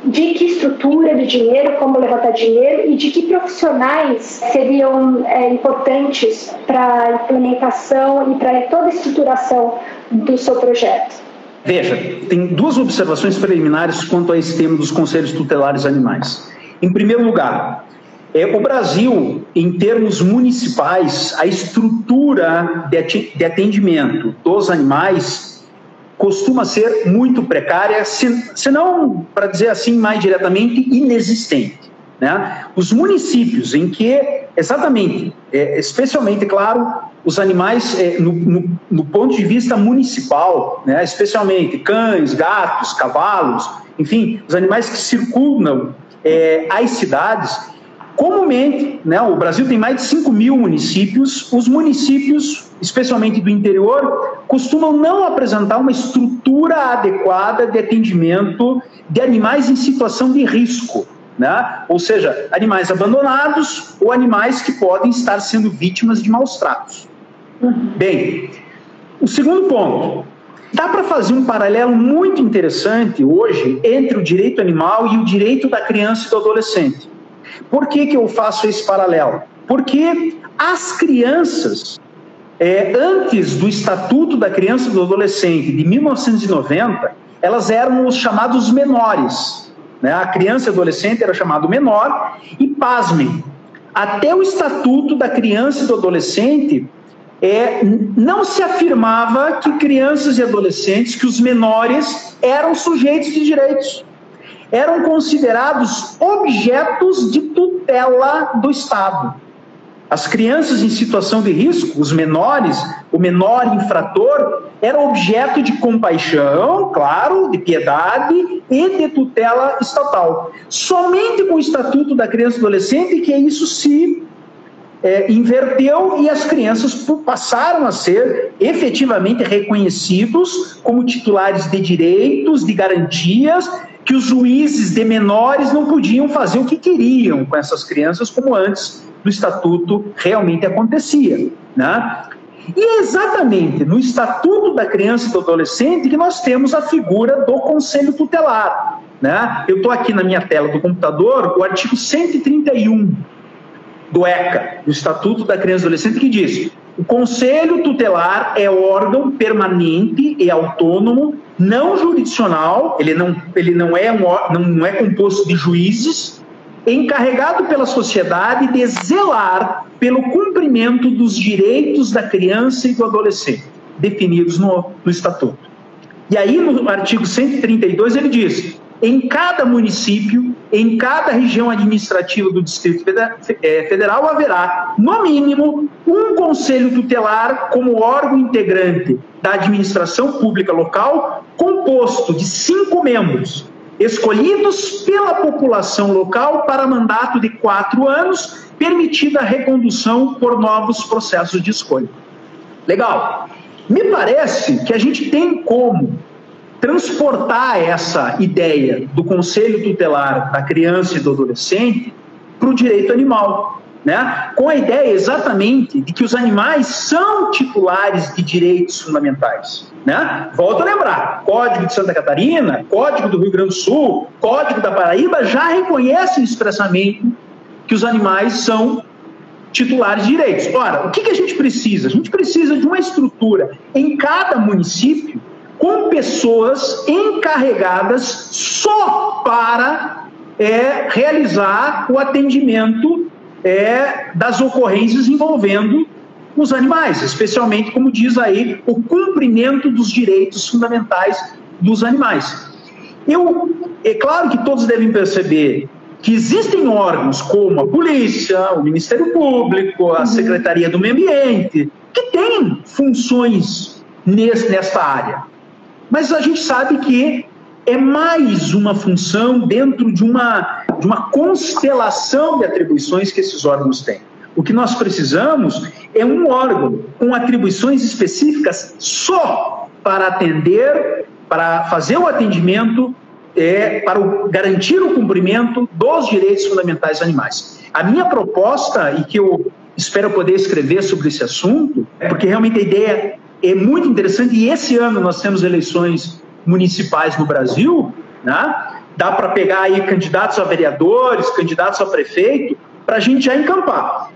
de que estrutura de dinheiro, como levantar dinheiro e de que profissionais seriam é, importantes para a implementação e para toda a estruturação do seu projeto. Veja, tem duas observações preliminares quanto a esse tema dos conselhos tutelares animais. Em primeiro lugar, é, o Brasil, em termos municipais, a estrutura de atendimento dos animais costuma ser muito precária, se, se não, para dizer assim mais diretamente, inexistente. Né? Os municípios em que, exatamente, é, especialmente, claro, os animais, é, no, no, no, ponto de vista municipal, né? especialmente cães, gatos, cavalos, enfim, os animais que circundam é, as cidades, Comumente, né, o Brasil tem mais de 5 mil municípios, os municípios, especialmente do interior, costumam não apresentar uma estrutura adequada de atendimento de animais em situação de risco. Né? Ou seja, animais abandonados ou animais que podem estar sendo vítimas de maus tratos. Bem, o segundo ponto. Dá para fazer um paralelo muito interessante hoje entre o direito animal e o direito da criança e do adolescente. Por que, que eu faço esse paralelo? Porque as crianças, é, antes do Estatuto da Criança e do Adolescente de 1990, elas eram os chamados menores. Né? A criança e adolescente era chamado menor, e pasmem, até o Estatuto da Criança e do Adolescente é, não se afirmava que crianças e adolescentes, que os menores, eram sujeitos de direitos eram considerados objetos de tutela do Estado. As crianças em situação de risco, os menores, o menor infrator, era objeto de compaixão, claro, de piedade e de tutela estatal. Somente com o Estatuto da Criança e Adolescente que isso se é, inverteu e as crianças passaram a ser efetivamente reconhecidos como titulares de direitos, de garantias que os juízes de menores não podiam fazer o que queriam com essas crianças, como antes do estatuto realmente acontecia. Né? E é exatamente no Estatuto da Criança e do Adolescente que nós temos a figura do Conselho Tutelar. Né? Eu estou aqui na minha tela do computador, o artigo 131 do ECA, do Estatuto da Criança e do Adolescente, que diz: o Conselho Tutelar é órgão permanente e autônomo não jurisdicional, ele não, ele não, é, um, não é composto de juízes, encarregado pela sociedade de zelar pelo cumprimento dos direitos da criança e do adolescente, definidos no, no Estatuto. E aí, no artigo 132, ele diz: em cada município, em cada região administrativa do Distrito é, Federal, haverá, no mínimo, um conselho tutelar como órgão integrante da administração pública local, composto de cinco membros, escolhidos pela população local para mandato de quatro anos, permitida a recondução por novos processos de escolha. Legal. Me parece que a gente tem como transportar essa ideia do conselho tutelar da criança e do adolescente para o direito animal, né? com a ideia exatamente de que os animais são titulares de direitos fundamentais. Né? Volto a lembrar: Código de Santa Catarina, Código do Rio Grande do Sul, Código da Paraíba já reconhecem expressamente que os animais são titulares de direitos. Ora, o que, que a gente precisa? A gente precisa de uma estrutura em cada município com pessoas encarregadas só para é, realizar o atendimento é, das ocorrências envolvendo os animais, especialmente, como diz aí, o cumprimento dos direitos fundamentais dos animais. Eu, é claro que todos devem perceber que existem órgãos como a polícia, o Ministério Público, a uhum. Secretaria do Meio Ambiente, que têm funções nesse, nesta área. Mas a gente sabe que é mais uma função dentro de uma, de uma constelação de atribuições que esses órgãos têm. O que nós precisamos é um órgão com atribuições específicas só para atender, para fazer o atendimento, é, para o, garantir o cumprimento dos direitos fundamentais animais. A minha proposta, e que eu espero poder escrever sobre esse assunto, porque realmente a ideia é muito interessante, e esse ano nós temos eleições municipais no Brasil, né? dá para pegar aí candidatos a vereadores, candidatos a prefeito, para a gente já encampar.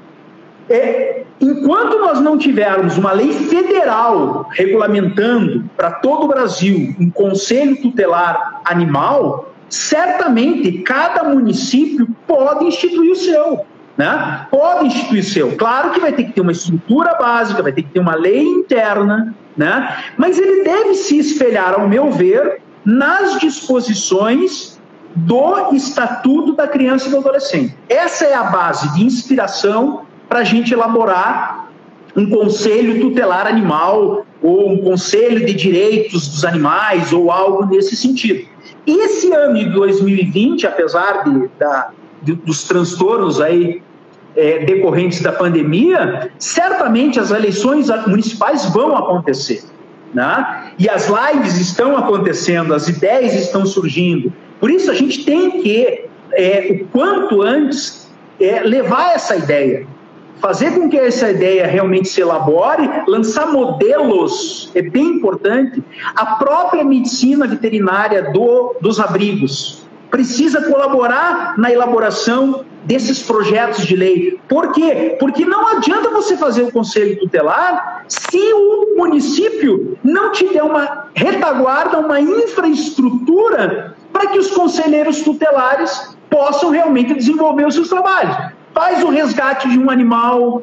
É, enquanto nós não tivermos uma lei federal regulamentando para todo o Brasil um conselho tutelar animal, certamente cada município pode instituir o seu. Né? Pode instituir seu. Claro que vai ter que ter uma estrutura básica, vai ter que ter uma lei interna, né? mas ele deve se espelhar, ao meu ver, nas disposições do Estatuto da Criança e do Adolescente. Essa é a base de inspiração para a gente elaborar um conselho tutelar animal ou um conselho de direitos dos animais ou algo nesse sentido. Esse ano de 2020, apesar de, da, dos transtornos aí é, decorrentes da pandemia, certamente as eleições municipais vão acontecer. Né? E as lives estão acontecendo, as ideias estão surgindo. Por isso a gente tem que, é, o quanto antes, é, levar essa ideia, fazer com que essa ideia realmente se elabore, lançar modelos, é bem importante. A própria medicina veterinária do, dos abrigos precisa colaborar na elaboração desses projetos de lei. Por quê? Porque não adianta você fazer o conselho tutelar se o município não te der uma retaguarda, uma infraestrutura para que os conselheiros tutelares possam realmente desenvolver os seus trabalhos. Faz o resgate de um animal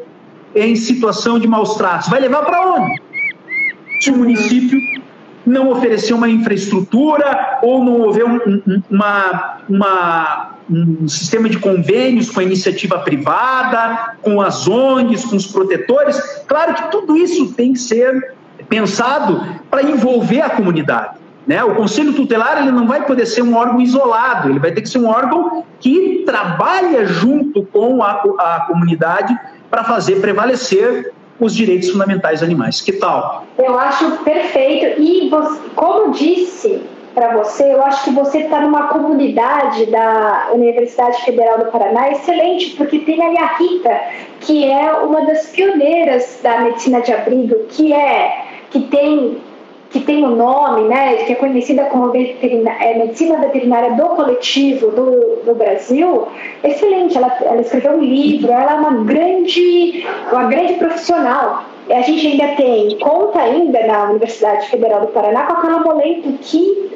em situação de maus tratos. Vai levar para onde? Se o município não oferecer uma infraestrutura ou não houver um, uma, uma, um sistema de convênios com a iniciativa privada, com as ONGs, com os protetores. Claro que tudo isso tem que ser pensado para envolver a comunidade. Né? O Conselho Tutelar ele não vai poder ser um órgão isolado, ele vai ter que ser um órgão que trabalha junto com a, a comunidade para fazer prevalecer os direitos fundamentais animais. Que tal? Eu acho perfeito. E você, como disse para você, eu acho que você está numa comunidade da Universidade Federal do Paraná excelente, porque tem ali a Rita, que é uma das pioneiras da medicina de abrigo, que é que tem que tem o um nome, né, que é conhecida como é, medicina veterinária do coletivo do, do Brasil, excelente. Ela, ela escreveu um livro, ela é uma grande, uma grande profissional. A gente ainda tem, conta ainda na Universidade Federal do Paraná com a Carla que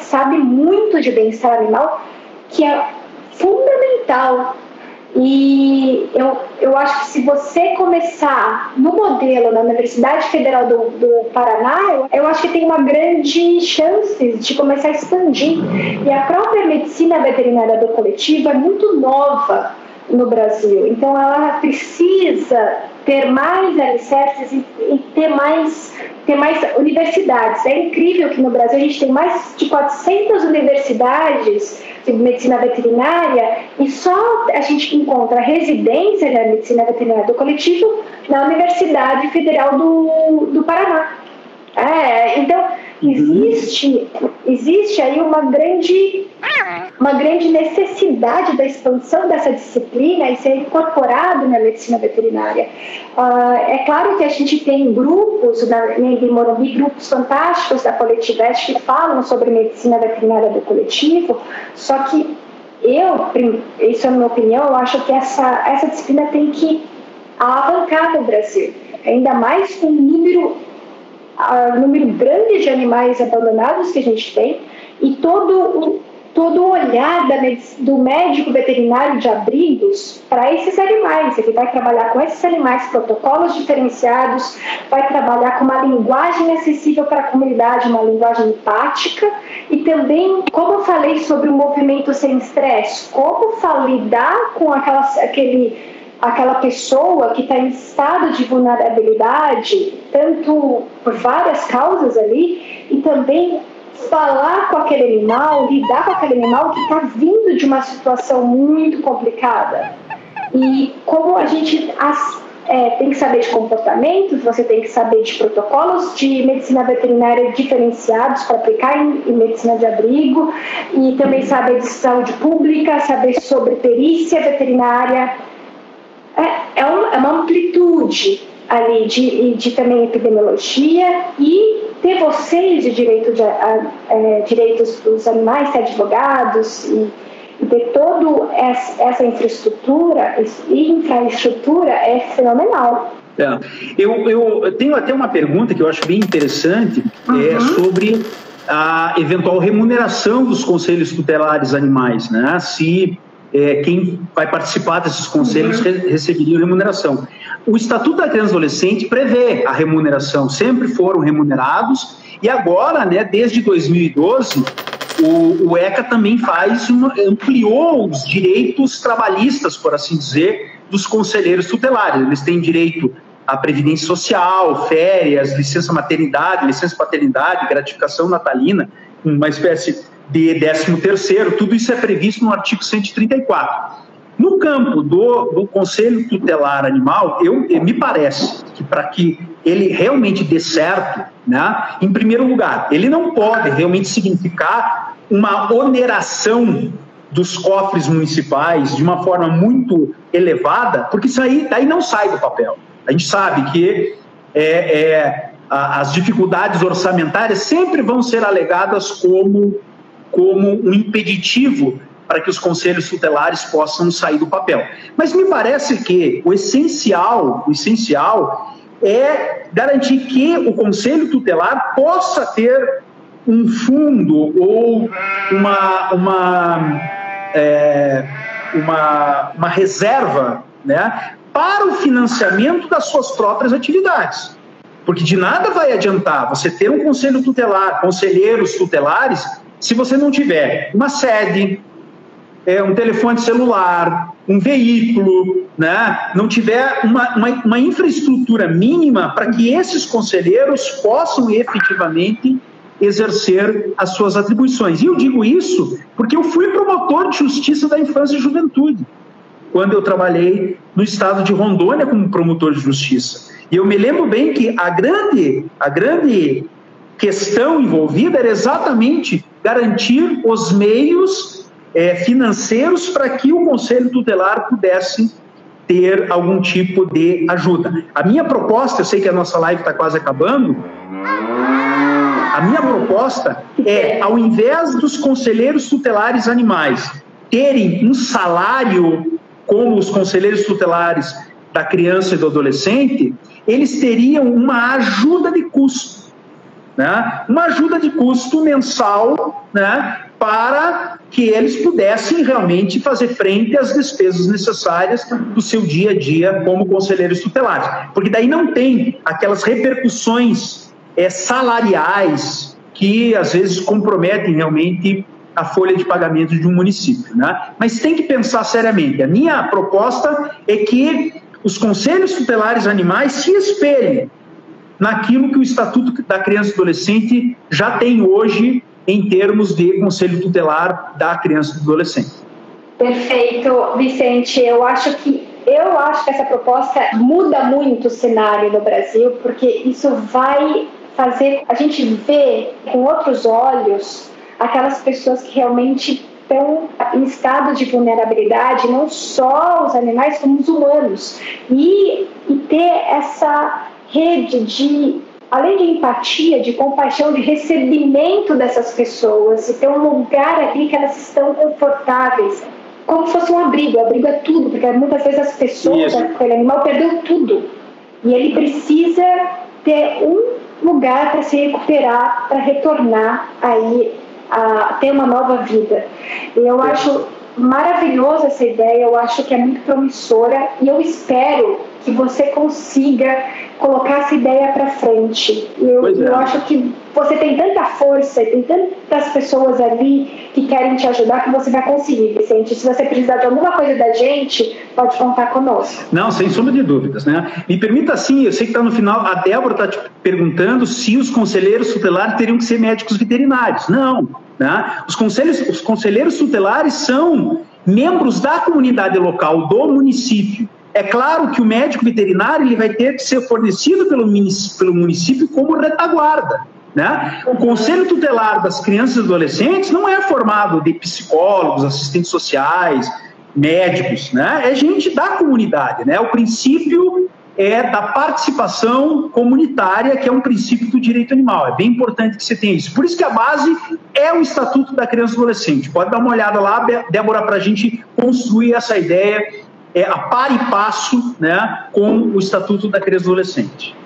sabe muito de bem-estar animal, que é fundamental e eu, eu acho que se você começar no modelo na Universidade Federal do, do Paraná, eu, acho que tem uma grande chance de começar a expandir. E a própria medicina veterinária do coletivo é muito nova no Brasil. Então ela precisa ter mais alicerces e, e, ter, mais, ter mais universidades. É incrível que no Brasil a gente tem mais de 400 universidades de medicina veterinária e só a gente encontra residência da medicina veterinária do coletivo na Universidade Federal do, do Paraná. É, então. Existe, existe aí uma grande, uma grande necessidade da expansão dessa disciplina e ser incorporado na medicina veterinária. Uh, é claro que a gente tem grupos na, em Morumbi, grupos fantásticos da Coletivete que falam sobre medicina veterinária do coletivo, só que eu, isso é a minha opinião, eu acho que essa, essa disciplina tem que alavancar no Brasil, ainda mais com o número o número grande de animais abandonados que a gente tem e todo o, todo o olhar da, do médico veterinário de abrigos para esses animais. Ele vai trabalhar com esses animais, protocolos diferenciados, vai trabalhar com uma linguagem acessível para a comunidade, uma linguagem empática e também, como eu falei sobre o movimento sem estresse, como lidar com aquela, aquele aquela pessoa que está em estado de vulnerabilidade, tanto por várias causas ali, e também falar com aquele animal, lidar com aquele animal que está vindo de uma situação muito complicada. E como a gente as, é, tem que saber de comportamentos, você tem que saber de protocolos de medicina veterinária diferenciados para aplicar em, em, medicina de abrigo, e também saber de saúde pública, saber sobre perícia veterinária, é, é, uma, é uma amplitude ali de, de também epidemiologia e ter vocês de direito de, a, é, direitos dos animais, ter advogados e, e ter toda essa infraestrutura, infraestrutura é fenomenal. É. Eu, eu tenho até uma pergunta que eu acho bem interessante, é uhum. é sobre a eventual remuneração dos conselhos tutelares animais, né? Se é, quem vai participar desses conselhos uhum. re receberia remuneração. O Estatuto da Criança e Adolescente prevê a remuneração, sempre foram remunerados, e agora, né, desde 2012, o, o ECA também faz uma, ampliou os direitos trabalhistas, por assim dizer, dos conselheiros tutelares. Eles têm direito à previdência social, férias, licença maternidade, licença paternidade, gratificação natalina, uma espécie de 13 terceiro, tudo isso é previsto no artigo 134. No campo do, do Conselho Tutelar Animal, eu, me parece que para que ele realmente dê certo, né, em primeiro lugar, ele não pode realmente significar uma oneração dos cofres municipais de uma forma muito elevada, porque isso aí daí não sai do papel. A gente sabe que é, é, as dificuldades orçamentárias sempre vão ser alegadas como, como um impeditivo para que os conselhos tutelares possam sair do papel. Mas me parece que o essencial, o essencial é garantir que o conselho tutelar possa ter um fundo ou uma, uma, é, uma, uma reserva né, para o financiamento das suas próprias atividades. Porque de nada vai adiantar você ter um conselho tutelar, conselheiros tutelares, se você não tiver uma sede, é, um telefone celular, um veículo, né? não tiver uma, uma, uma infraestrutura mínima para que esses conselheiros possam efetivamente exercer as suas atribuições. E eu digo isso porque eu fui promotor de justiça da infância e juventude, quando eu trabalhei no estado de Rondônia como promotor de justiça. E eu me lembro bem que a grande, a grande questão envolvida era exatamente garantir os meios é, financeiros para que o Conselho Tutelar pudesse ter algum tipo de ajuda. A minha proposta, eu sei que a nossa live está quase acabando, a minha proposta é, ao invés dos conselheiros tutelares animais terem um salário como os conselheiros tutelares da criança e do adolescente, eles teriam uma ajuda de custo, né? uma ajuda de custo mensal né? para que eles pudessem realmente fazer frente às despesas necessárias do seu dia a dia como conselheiros tutelares. Porque daí não tem aquelas repercussões é, salariais que às vezes comprometem realmente a folha de pagamento de um município. Né? Mas tem que pensar seriamente. A minha proposta é que os conselhos tutelares animais se espelhem naquilo que o Estatuto da Criança e Adolescente já tem hoje em termos de conselho tutelar da criança e do adolescente. Perfeito, Vicente. Eu acho que eu acho que essa proposta muda muito o cenário no Brasil, porque isso vai fazer a gente ver com outros olhos aquelas pessoas que realmente estão em estado de vulnerabilidade, não só os animais, como os humanos. E, e ter essa rede de além de empatia, de compaixão, de recebimento dessas pessoas, e ter um lugar ali que elas estão confortáveis, como se fosse um abrigo. abrigo é tudo, porque muitas vezes as pessoas, aquele animal perdeu tudo. E ele precisa ter um lugar para se recuperar, para retornar aí a ter uma nova vida. Eu acho maravilhosa essa ideia, eu acho que é muito promissora e eu espero que você consiga colocar essa ideia para frente. Eu, é. eu acho que você tem tanta força e tem tantas pessoas ali que querem te ajudar que você vai conseguir, Vicente. Se você precisar de alguma coisa da gente, pode contar conosco. Não, sem sombra de dúvidas, né? Me permita assim, eu sei que está no final, a Débora está te perguntando se os conselheiros tutelares teriam que ser médicos veterinários. Não, né? Os, conselhos, os conselheiros tutelares são membros da comunidade local, do município. É claro que o médico veterinário ele vai ter que ser fornecido pelo município, pelo município como retaguarda. Né? O Conselho Tutelar das Crianças e Adolescentes não é formado de psicólogos, assistentes sociais, médicos, né? é gente da comunidade. Né? O princípio é da participação comunitária, que é um princípio do direito animal. É bem importante que você tenha isso. Por isso que a base é o Estatuto da Criança e do Adolescente. Pode dar uma olhada lá, Débora, para a gente construir essa ideia é, a par e passo né, com o Estatuto da Criança e do Adolescente.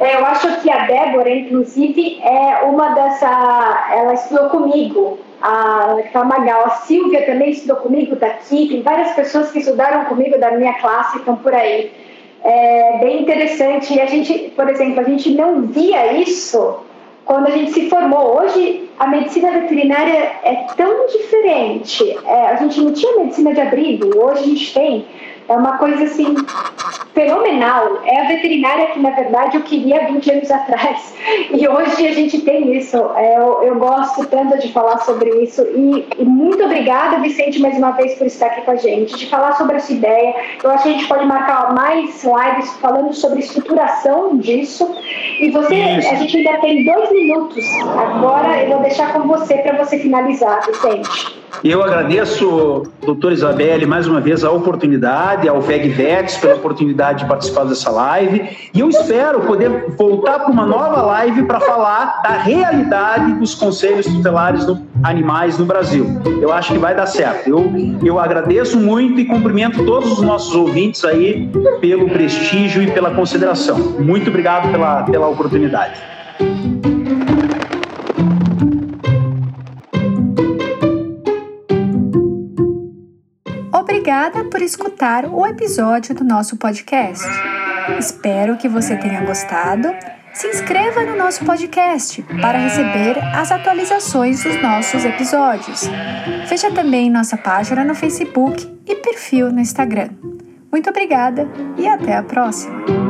É, eu acho que a Débora, inclusive, é uma dessa. Ela estudou comigo, a, a Magal. A Silvia também estudou comigo, está aqui. Tem várias pessoas que estudaram comigo da minha classe, estão por aí. É bem interessante. E a gente, por exemplo, a gente não via isso quando a gente se formou. Hoje, a medicina veterinária é tão diferente. É, a gente não tinha medicina de abrigo, hoje a gente tem. É uma coisa assim fenomenal. É a veterinária que, na verdade, eu queria 20 anos atrás. (laughs) E hoje a gente tem isso. É, eu, eu gosto tanto de falar sobre isso. E, e, muito obrigada, Vicente, mais uma vez por estar aqui com a gente, de falar sobre essa ideia. Eu acho que a gente pode marcar mais lives falando sobre estruturação disso. E você, a gente ainda tem dois minutos. Agora eu vou deixar com você para você finalizar, Vicente. Eu agradeço, doutora Isabelle, mais uma vez a oportunidade, ao VEGVEX pela oportunidade de participar dessa live. E eu espero poder voltar para uma nova live para falar da realidade dos conselhos tutelares no, animais no Brasil. Eu acho que vai dar certo. Eu, eu agradeço muito e cumprimento todos os nossos ouvintes aí pelo prestígio e pela consideração. Muito obrigado pela, pela oportunidade. Obrigada por escutar o episódio do nosso podcast. Espero que você tenha gostado. Se inscreva no nosso podcast para receber as atualizações dos nossos episódios. Veja também nossa página no Facebook e perfil no Instagram. Muito obrigada e até a próxima!